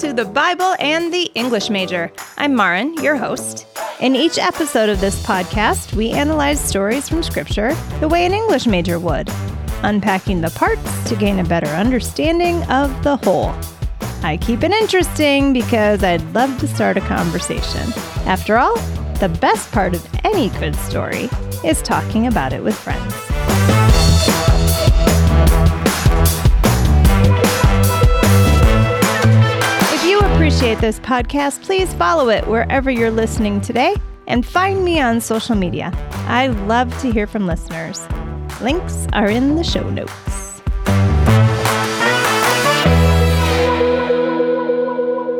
to the Bible and the English Major. I'm Maren, your host. In each episode of this podcast, we analyze stories from Scripture the way an English major would, unpacking the parts to gain a better understanding of the whole. I keep it interesting because I'd love to start a conversation. After all, the best part of any good story is talking about it with friends. Appreciate this podcast, please follow it wherever you're listening today and find me on social media. I love to hear from listeners. Links are in the show notes.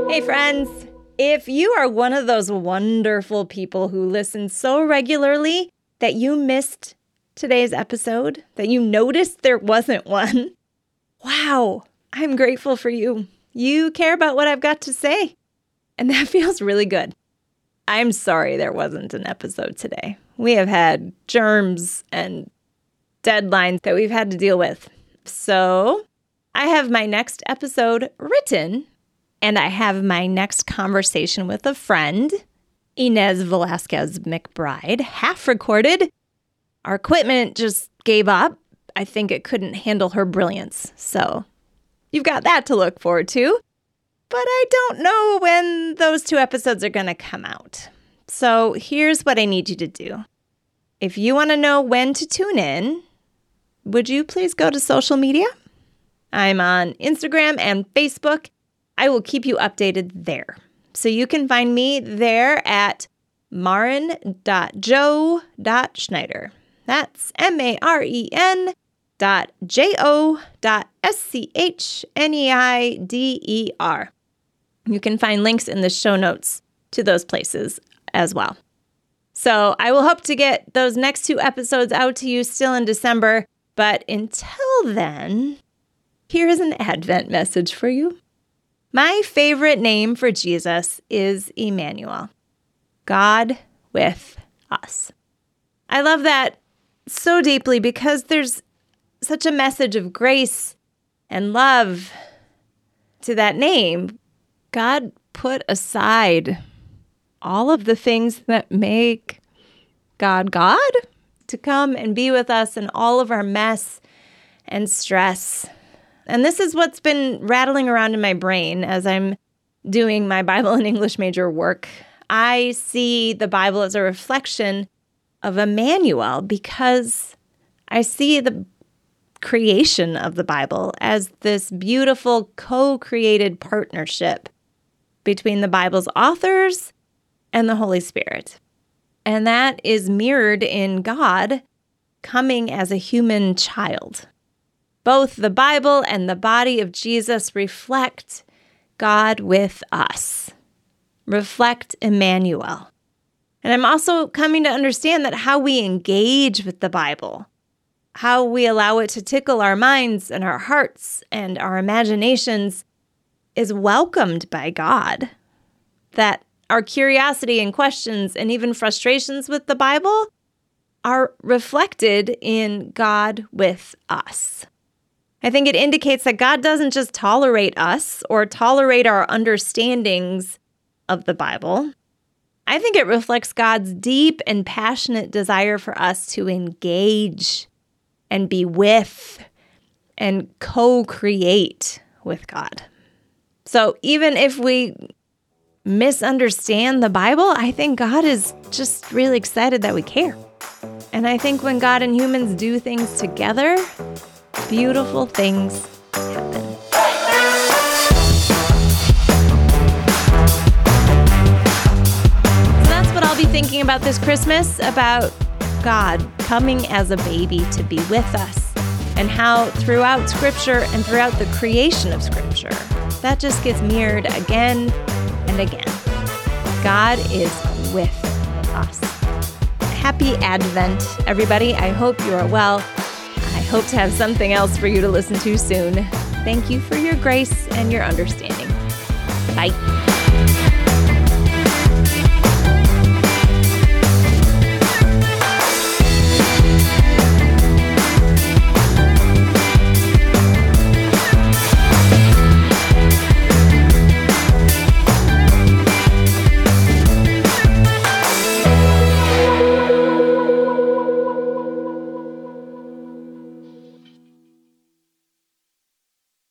Hey, friends. If you are one of those wonderful people who listen so regularly that you missed today's episode, that you noticed there wasn't one, wow, I'm grateful for you. You care about what I've got to say. And that feels really good. I'm sorry there wasn't an episode today. We have had germs and deadlines that we've had to deal with. So I have my next episode written, and I have my next conversation with a friend, Inez Velasquez McBride, half recorded. Our equipment just gave up. I think it couldn't handle her brilliance. So You've got that to look forward to. But I don't know when those two episodes are going to come out. So here's what I need you to do. If you want to know when to tune in, would you please go to social media? I'm on Instagram and Facebook. I will keep you updated there. So you can find me there at maren.jo.schneider. That's M A R E N dot J O dot S C H N E I D E R. You can find links in the show notes to those places as well. So I will hope to get those next two episodes out to you still in December. But until then, here is an Advent message for you. My favorite name for Jesus is Emmanuel, God with us. I love that so deeply because there's such a message of grace and love to that name. God put aside all of the things that make God God to come and be with us in all of our mess and stress. And this is what's been rattling around in my brain as I'm doing my Bible and English major work. I see the Bible as a reflection of Emmanuel because I see the creation of the Bible as this beautiful co created partnership between the Bible's authors and the Holy Spirit. And that is mirrored in God coming as a human child. Both the Bible and the body of Jesus reflect God with us, reflect Emmanuel. And I'm also coming to understand that how we engage with the Bible how we allow it to tickle our minds and our hearts and our imaginations is welcomed by God. That our curiosity and questions and even frustrations with the Bible are reflected in God with us. I think it indicates that God doesn't just tolerate us or tolerate our understandings of the Bible. I think it reflects God's deep and passionate desire for us to engage and be with and co create with God. So even if we misunderstand the Bible, I think God is just really excited that we care. And I think when God and humans do things together, beautiful things happen. So that's what I'll be thinking about this Christmas about God coming as a baby to be with us, and how throughout Scripture and throughout the creation of Scripture, that just gets mirrored again and again. God is with us. Happy Advent, everybody. I hope you are well. I hope to have something else for you to listen to soon. Thank you for your grace and your understanding. Bye.